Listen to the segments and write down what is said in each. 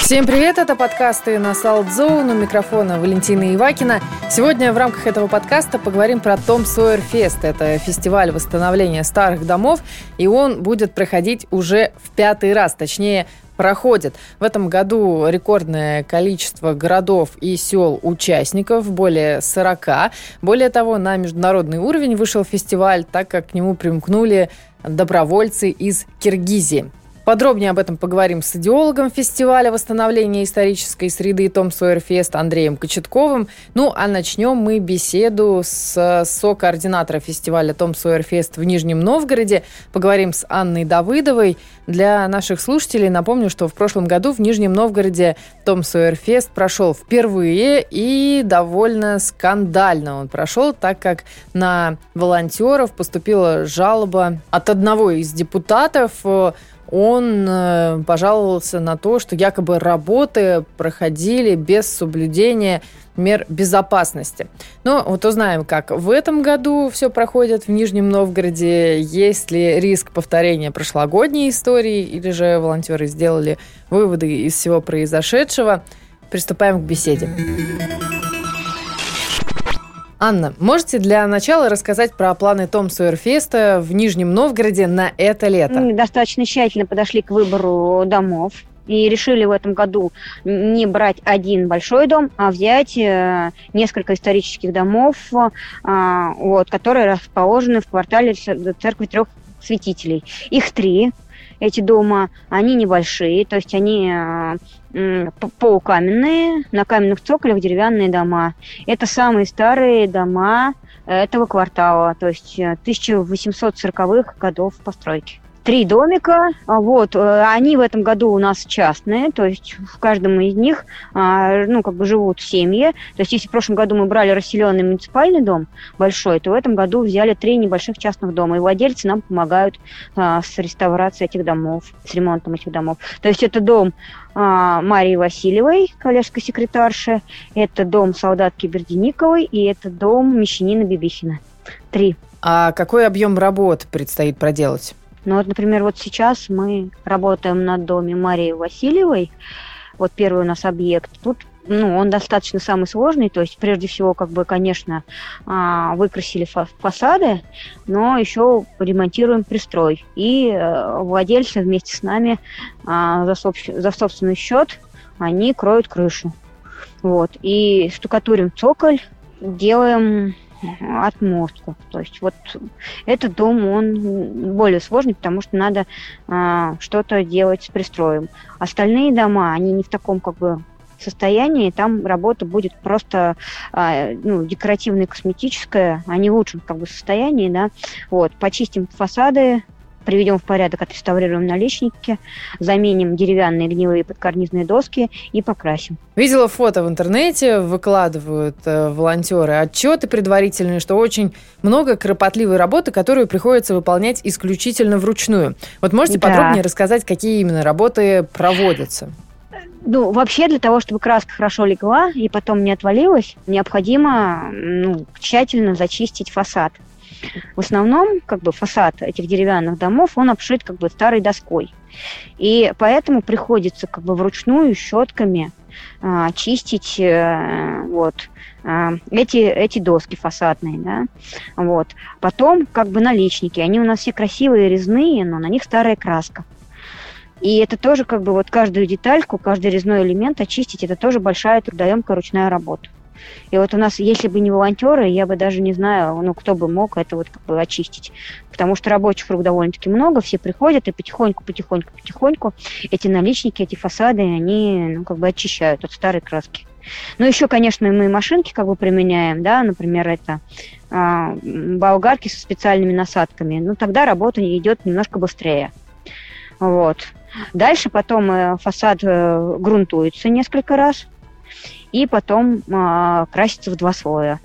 Всем привет, это подкасты на Zone. У микрофона Валентина Ивакина. Сегодня в рамках этого подкаста поговорим про Том Сойер Фест. Это фестиваль восстановления старых домов, и он будет проходить уже в пятый раз, точнее, проходит. В этом году рекордное количество городов и сел участников, более 40. Более того, на международный уровень вышел фестиваль, так как к нему примкнули добровольцы из Киргизии. Подробнее об этом поговорим с идеологом фестиваля восстановления исторической среды Том Сойерфест Андреем Кочетковым. Ну, а начнем мы беседу с со-координатора фестиваля Том Сойерфест в Нижнем Новгороде. Поговорим с Анной Давыдовой. Для наших слушателей напомню, что в прошлом году в Нижнем Новгороде Том Сойерфест прошел впервые и довольно скандально он прошел, так как на волонтеров поступила жалоба от одного из депутатов он э, пожаловался на то, что якобы работы проходили без соблюдения мер безопасности. Но вот узнаем, как в этом году все проходит в Нижнем Новгороде, есть ли риск повторения прошлогодней истории, или же волонтеры сделали выводы из всего произошедшего. Приступаем к беседе. Анна, можете для начала рассказать про планы Том Сойерфеста в Нижнем Новгороде на это лето? Мы достаточно тщательно подошли к выбору домов и решили в этом году не брать один большой дом, а взять э, несколько исторических домов, э, вот, которые расположены в квартале церкви трех святителей. Их три эти дома, они небольшие, то есть они э, полукаменные, на каменных цоколях деревянные дома. Это самые старые дома этого квартала, то есть 1840-х э, годов постройки три домика. А, вот, э, они в этом году у нас частные, то есть в каждом из них, а, ну, как бы живут семьи. То есть если в прошлом году мы брали расселенный муниципальный дом большой, то в этом году взяли три небольших частных дома. И владельцы нам помогают а, с реставрацией этих домов, с ремонтом этих домов. То есть это дом Марии Васильевой, коллежской секретарши, это дом солдатки Бердениковой и это дом мещанина Бибихина. Три. А какой объем работ предстоит проделать? Ну вот, например, вот сейчас мы работаем над домом Марии Васильевой. Вот первый у нас объект. Тут ну, он достаточно самый сложный, то есть прежде всего, как бы, конечно, а, выкрасили фасады, но еще ремонтируем пристрой. И э, владельцы вместе с нами а, за собственный счет они кроют крышу. Вот. И штукатурим цоколь, делаем отмостку. То есть вот этот дом, он более сложный, потому что надо а, что-то делать с пристроем. Остальные дома, они не в таком как бы состоянии, там работа будет просто а, ну, декоративная, косметическая, а не в лучшем как бы состоянии, да. Вот, почистим фасады, приведем в порядок, отреставрируем наличники, заменим деревянные гнилые подкарнизные доски и покрасим. Видела фото в интернете, выкладывают э, волонтеры отчеты предварительные, что очень много кропотливой работы, которую приходится выполнять исключительно вручную. Вот можете да. подробнее рассказать, какие именно работы проводятся? Ну, вообще для того, чтобы краска хорошо легла и потом не отвалилась, необходимо ну, тщательно зачистить фасад. В основном, как бы, фасад этих деревянных домов, он обшит, как бы, старой доской. И поэтому приходится, как бы, вручную щетками а, чистить э, вот, а, эти, эти доски фасадные, да, вот. Потом, как бы, наличники, они у нас все красивые, резные, но на них старая краска. И это тоже как бы вот каждую детальку, каждый резной элемент очистить, это тоже большая трудоемкая ручная работа. И вот у нас, если бы не волонтеры, я бы даже не знаю, ну, кто бы мог это вот как бы очистить. Потому что рабочих рук довольно-таки много, все приходят и потихоньку, потихоньку, потихоньку эти наличники, эти фасады, они, ну, как бы очищают от старой краски. Ну, еще, конечно, мы машинки как бы применяем, да, например, это э, болгарки со специальными насадками. Ну, тогда работа идет немножко быстрее. Вот. Дальше потом э, фасад э, грунтуется несколько раз и потом э, красится в два слоя.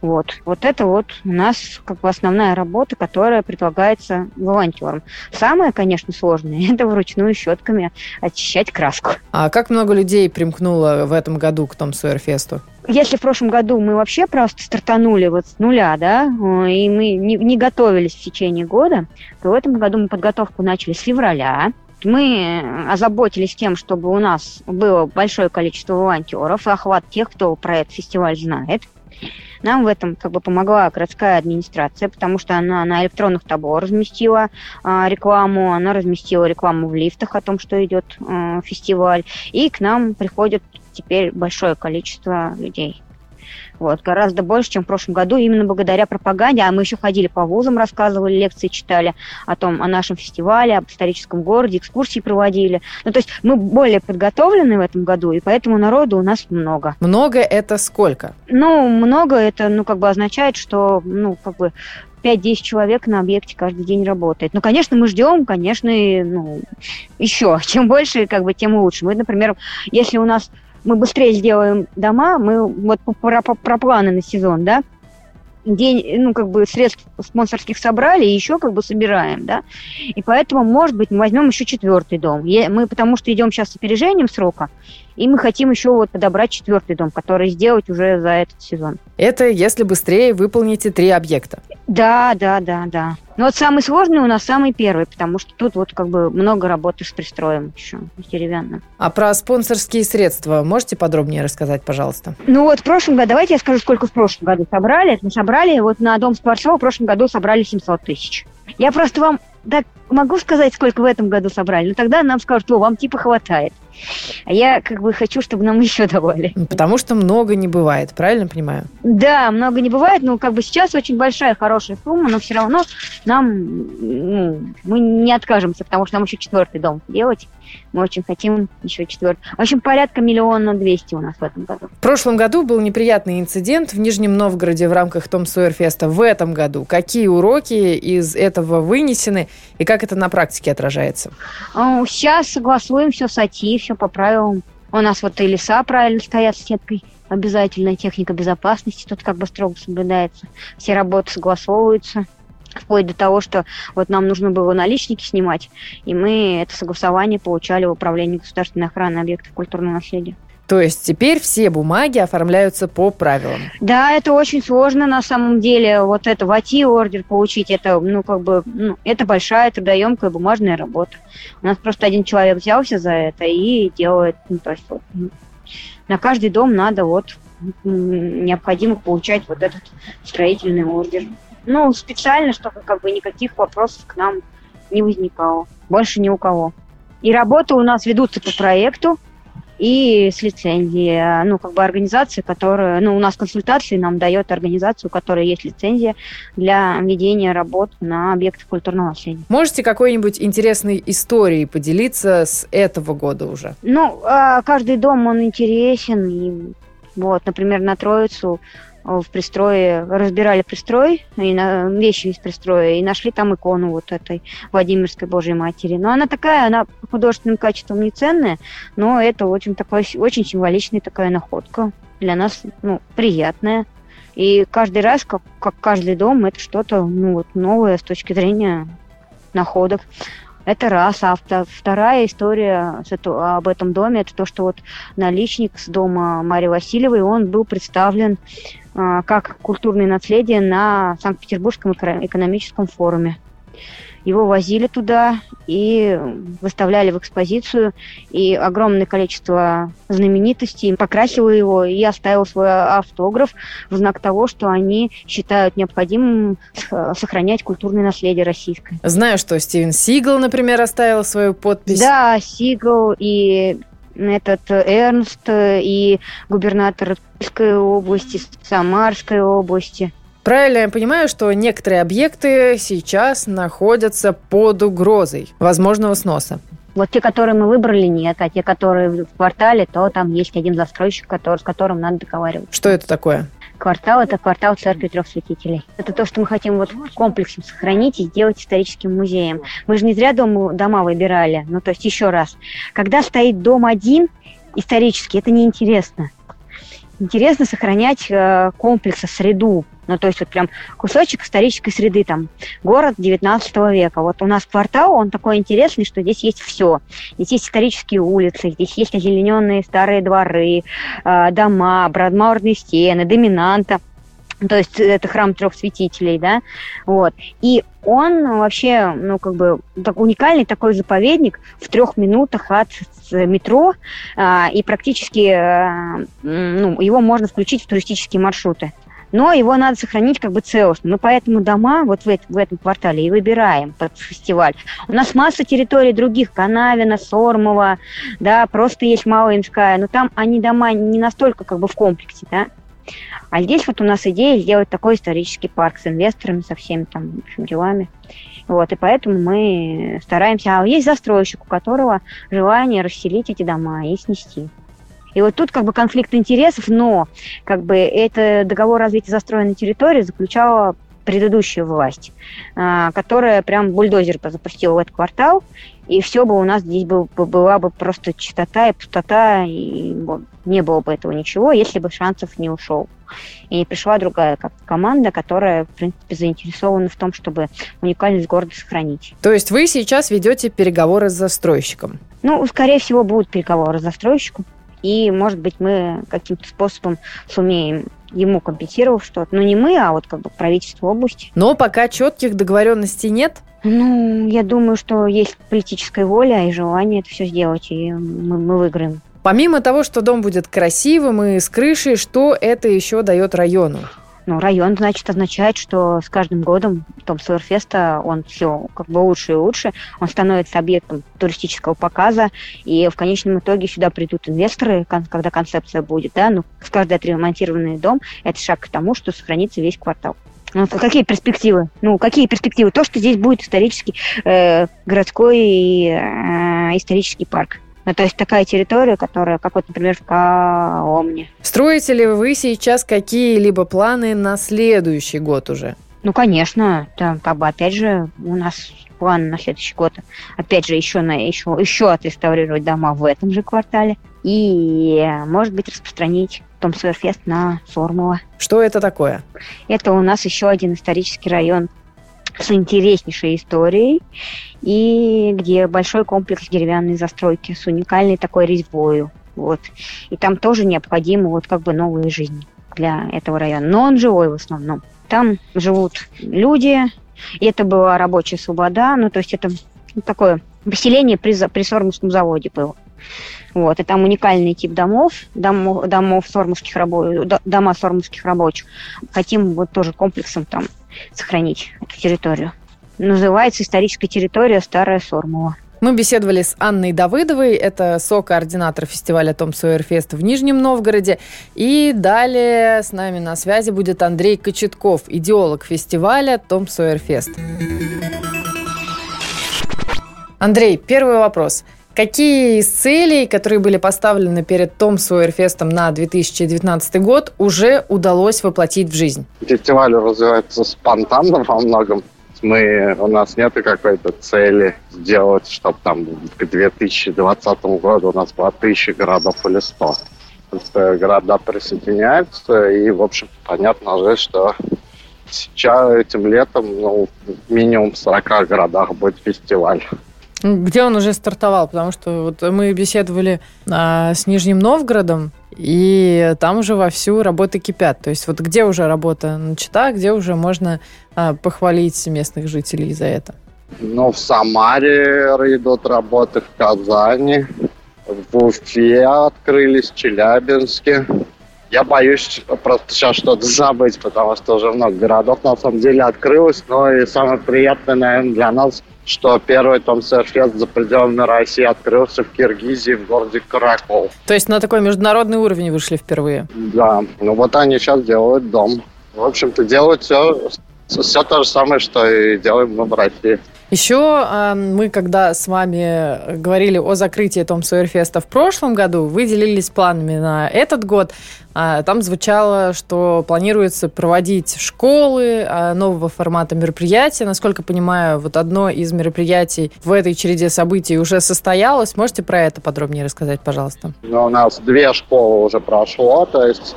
Вот. вот это вот у нас как бы основная работа, которая предлагается волонтерам. Самое, конечно, сложное – это вручную щетками очищать краску. А как много людей примкнуло в этом году к Том Сойерфесту? Если в прошлом году мы вообще просто стартанули вот с нуля, да, и мы не, не готовились в течение года, то в этом году мы подготовку начали с февраля. Мы озаботились тем, чтобы у нас было большое количество волонтеров и охват тех, кто про этот фестиваль знает. Нам в этом как бы помогла городская администрация, потому что она на электронных табло разместила э, рекламу, она разместила рекламу в лифтах о том, что идет э, фестиваль, и к нам приходит теперь большое количество людей. Вот, гораздо больше, чем в прошлом году, именно благодаря пропаганде. А мы еще ходили по вузам, рассказывали, лекции читали о том, о нашем фестивале, об историческом городе, экскурсии проводили. Ну, то есть мы более подготовлены в этом году, и поэтому народу у нас много. Много это сколько? Ну, много это, ну, как бы означает, что, ну, как бы 5-10 человек на объекте каждый день работает. Ну, конечно, мы ждем, конечно, и, ну, еще. Чем больше, как бы, тем лучше. Мы, например, если у нас мы быстрее сделаем дома, мы вот про, про, про планы на сезон, да, день, ну, как бы средств спонсорских собрали и еще как бы собираем, да. И поэтому, может быть, мы возьмем еще четвертый дом. Мы потому что идем сейчас с опережением срока, и мы хотим еще вот подобрать четвертый дом, который сделать уже за этот сезон. Это если быстрее выполните три объекта. Да, да, да, да. Но вот самый сложный у нас самый первый, потому что тут вот как бы много работы с пристроем еще, с деревянным. А про спонсорские средства можете подробнее рассказать, пожалуйста? Ну вот в прошлом году, давайте я скажу, сколько в прошлом году собрали. Мы собрали, вот на Дом Скворцова в прошлом году собрали 700 тысяч. Я просто вам так могу сказать, сколько в этом году собрали, но тогда нам скажут, о, вам типа хватает. А я как бы хочу, чтобы нам еще давали. Потому что много не бывает, правильно понимаю? Да, много не бывает, но как бы сейчас очень большая, хорошая сумма, но все равно нам, ну, мы не откажемся, потому что нам еще четвертый дом делать. Мы очень хотим еще четвертый. В общем, порядка миллиона двести у нас в этом году. В прошлом году был неприятный инцидент в Нижнем Новгороде в рамках Том Сойерфеста. В этом году какие уроки из этого вынесены и как это на практике отражается? Сейчас согласуем все с АТИ, все по правилам. У нас вот и леса правильно стоят с сеткой. Обязательная техника безопасности тут как бы строго соблюдается. Все работы согласовываются. Вплоть до того, что вот нам нужно было наличники снимать, и мы это согласование получали в управлении государственной охраны объектов культурного наследия. То есть теперь все бумаги оформляются по правилам. Да, это очень сложно на самом деле. Вот это ВАТИ ордер получить, это, ну, как бы, ну, это большая трудоемкая бумажная работа. У нас просто один человек взялся за это и делает, ну, то есть вот, на каждый дом надо вот необходимо получать вот этот строительный ордер. Ну, специально, чтобы как бы никаких вопросов к нам не возникало. Больше ни у кого. И работы у нас ведутся по проекту, и с лицензией. Ну, как бы организация, которая... Ну, у нас консультации нам дает организация, у которой есть лицензия для ведения работ на объектах культурного наследия. Можете какой-нибудь интересной историей поделиться с этого года уже? Ну, а, каждый дом, он интересен. И вот, например, на Троицу в пристрое, разбирали пристрой, и на, вещи из пристроя, и нашли там икону вот этой Владимирской Божьей Матери. Но она такая, она художественным качеством не ценная, но это очень, такой, очень символичная такая находка. Для нас ну, приятная. И каждый раз, как, как каждый дом, это что-то ну, вот новое с точки зрения находок. Это раз. А вторая история об этом доме, это то, что вот наличник с дома Марии Васильевой, он был представлен а, как культурное наследие на Санкт-Петербургском экономическом форуме. Его возили туда и выставляли в экспозицию, и огромное количество знаменитостей покрасило его и оставил свой автограф в знак того, что они считают необходимым сохранять культурное наследие российское. Знаю, что Стивен Сигал, например, оставил свою подпись. Да, Сигал и этот Эрнст и губернатор Тульской области, Самарской области. Правильно я понимаю, что некоторые объекты сейчас находятся под угрозой возможного сноса? Вот те, которые мы выбрали, нет, а те, которые в квартале, то там есть один застройщик, который, с которым надо договариваться. Что это такое? Квартал – это квартал Церкви Трех Святителей. Это то, что мы хотим вот комплексом сохранить и сделать историческим музеем. Мы же не зря дом, дома выбирали. Ну, то есть, еще раз, когда стоит дом один исторический, это неинтересно интересно сохранять э, комплексы, среду. Ну, то есть вот прям кусочек исторической среды, там, город 19 века. Вот у нас квартал, он такой интересный, что здесь есть все. Здесь есть исторические улицы, здесь есть озелененные старые дворы, э, дома, брадмаурные стены, доминанта то есть это храм трех святителей, да, вот. И он вообще, ну, как бы, так уникальный такой заповедник в трех минутах от метро, а, и практически, а, ну, его можно включить в туристические маршруты. Но его надо сохранить как бы целостно. Мы поэтому дома вот в, этом, в этом квартале и выбираем под фестиваль. У нас масса территорий других, Канавина, Сормова, да, просто есть Малоинская, но там они дома не настолько как бы в комплексе, да. А здесь вот у нас идея сделать такой исторический парк с инвесторами, со всеми там общем, делами. Вот, и поэтому мы стараемся. А есть застройщик, у которого желание расселить эти дома и снести. И вот тут как бы конфликт интересов, но как бы это договор развития застроенной территории заключала предыдущая власть, а, которая прям бульдозер запустила в этот квартал, и все бы у нас здесь был, была бы просто чистота и пустота, и не было бы этого ничего, если бы Шансов не ушел. И пришла другая команда, которая, в принципе, заинтересована в том, чтобы уникальность города сохранить. То есть вы сейчас ведете переговоры с застройщиком? Ну, скорее всего, будут переговоры с застройщиком. И, может быть, мы каким-то способом сумеем ему компенсировав что-то. Ну, не мы, а вот как бы правительство области. Но пока четких договоренностей нет? Ну, я думаю, что есть политическая воля и желание это все сделать, и мы, мы выиграем. Помимо того, что дом будет красивым и с крышей, что это еще дает району? Ну, район, значит, означает, что с каждым годом Том Сойерфеста он все как бы лучше и лучше. Он становится объектом туристического показа, и в конечном итоге сюда придут инвесторы, когда концепция будет, да, ну, с каждый отремонтированный дом – это шаг к тому, что сохранится весь квартал. Ну, какие перспективы? Ну, какие перспективы? То, что здесь будет исторический э, городской э, исторический парк. Ну, то есть такая территория, которая, как вот, например, в Каомне. Строите ли вы сейчас какие-либо планы на следующий год уже? Ну, конечно, там, как бы, опять же, у нас план на следующий год, опять же, еще, на, еще, еще отреставрировать дома в этом же квартале и, может быть, распространить том Сойерфест на Сормово. Что это такое? Это у нас еще один исторический район с интереснейшей историей и где большой комплекс деревянной застройки с уникальной такой резьбою. Вот. И там тоже необходима вот как бы новая жизнь для этого района. Но он живой в основном. Там живут люди, и это была рабочая свобода, ну то есть это такое поселение при, при Сормовском заводе было. Вот, и там уникальный тип домов, домов, домов сормовских рабочих, дома сормовских рабочих. Хотим вот тоже комплексом там сохранить эту территорию. Называется историческая территория Старая Сормова. Мы беседовали с Анной Давыдовой, это со-координатор фестиваля Том Сойерфест в Нижнем Новгороде. И далее с нами на связи будет Андрей Кочетков, идеолог фестиваля Том Сойерфест. Андрей, первый вопрос. Какие из целей, которые были поставлены перед Том Сойерфестом на 2019 год, уже удалось воплотить в жизнь? Фестиваль развивается спонтанно во многом. Мы, у нас нет какой-то цели сделать, чтобы там к 2020 году у нас было тысячи городов или сто. Города присоединяются, и, в общем, понятно же, что сейчас этим летом ну, минимум в 40 городах будет фестиваль. Где он уже стартовал? Потому что вот мы беседовали а, с Нижним Новгородом, и там уже вовсю работы кипят. То есть вот где уже работа начата, где уже можно а, похвалить местных жителей за это? Ну, в Самаре идут работы, в Казани, в Уфе открылись, в Челябинске. Я боюсь просто сейчас что-то забыть, потому что уже много городов на самом деле открылось. Но и самое приятное, наверное, для нас – что первый Том Сойерфест за пределами России открылся в Киргизии в городе Каракол. То есть на такой международный уровень вышли впервые? Да, ну вот они сейчас делают дом. В общем-то, делают все, все то же самое, что и делаем мы в России. Еще э, мы, когда с вами говорили о закрытии Том Сойерфеста в прошлом году, вы делились планами на этот год. Э, там звучало, что планируется проводить школы э, нового формата мероприятия. Насколько понимаю, вот одно из мероприятий в этой череде событий уже состоялось. Можете про это подробнее рассказать, пожалуйста? Ну, у нас две школы уже прошло. То есть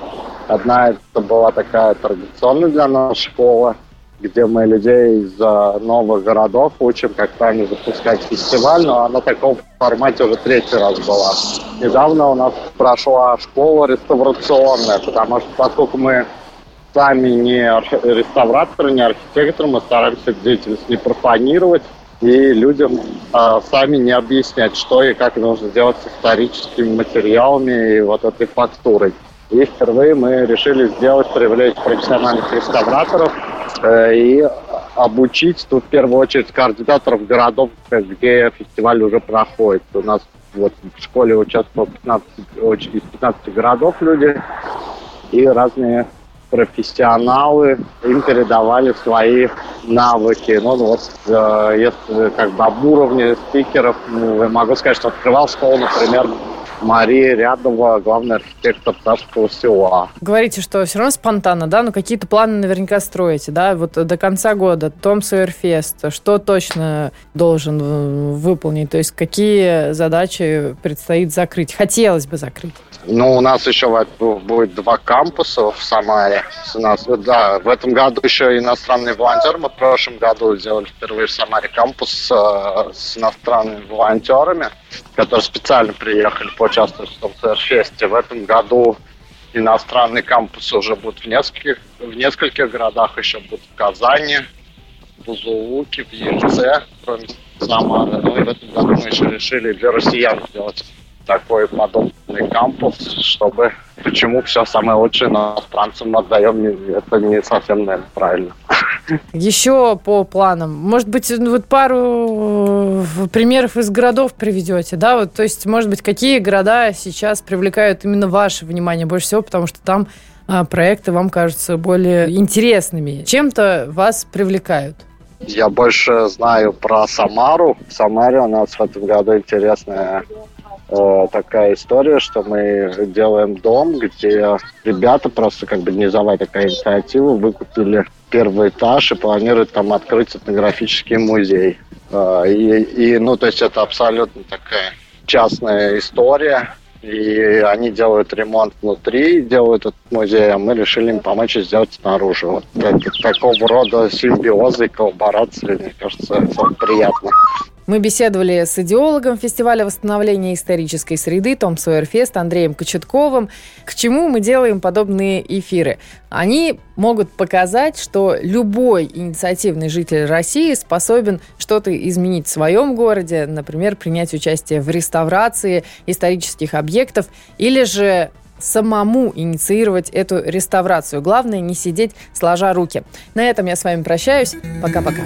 одна это была такая традиционная для нас школа – где мы людей из новых городов учим, как правильно запускать фестиваль, но она в таком формате уже третий раз была. Недавно у нас прошла школа реставрационная, потому что поскольку мы сами не реставраторы, не архитекторы, мы стараемся деятельность не профанировать и людям э, сами не объяснять, что и как нужно делать с историческими материалами и вот этой фактурой. И впервые мы решили сделать, привлечь профессиональных реставраторов и обучить, тут в первую очередь, координаторов городов, где фестиваль уже проходит. У нас вот в школе участвовало 15, из 15 городов люди и разные профессионалы им передавали свои навыки. Ну вот, э, если как бы об уровне спикеров, ну, я могу сказать, что открывал школу, например, Мария Рядова, главный архитектор Царского села. Говорите, что все равно спонтанно, да? Но какие-то планы наверняка строите, да? Вот до конца года Том Сойерфест, что точно должен выполнить? То есть какие задачи предстоит закрыть? Хотелось бы закрыть. Ну, у нас еще будет два кампуса в Самаре. У нас, да, в этом году еще иностранные волонтеры. Мы в прошлом году сделали впервые в Самаре кампус э, с иностранными волонтерами, которые специально приехали поучаствовать в том фесте. В этом году иностранные кампусы уже будут в нескольких, в нескольких городах, еще будут в Казани, в Бузулуке, в Ельце, кроме Самары. Ну и в этом году мы еще решили для россиян сделать такой подобный кампус, чтобы почему все самое лучшее иностранцам отдаем, это не совсем, наверное, правильно. Еще по планам. Может быть, ну, вот пару э, примеров из городов приведете, да? Вот, то есть, может быть, какие города сейчас привлекают именно ваше внимание больше всего, потому что там а, проекты вам кажутся более интересными. Чем-то вас привлекают? Я больше знаю про Самару. В Самаре у нас в этом году интересная э, такая история, что мы делаем дом, где ребята просто как бы низовая такая инициатива выкупили первый этаж и планируют там открыть этнографический музей. Э, и, и, ну, то есть это абсолютно такая частная история. И они делают ремонт внутри, делают этот музей, а мы решили им помочь и сделать снаружи. Вот такого рода симбиозы и коллаборации, мне кажется, это приятно. Мы беседовали с идеологом фестиваля восстановления исторической среды Том Сойерфест Андреем Кочетковым. К чему мы делаем подобные эфиры? Они могут показать, что любой инициативный житель России способен что-то изменить в своем городе, например, принять участие в реставрации исторических объектов или же самому инициировать эту реставрацию. Главное не сидеть сложа руки. На этом я с вами прощаюсь. Пока-пока.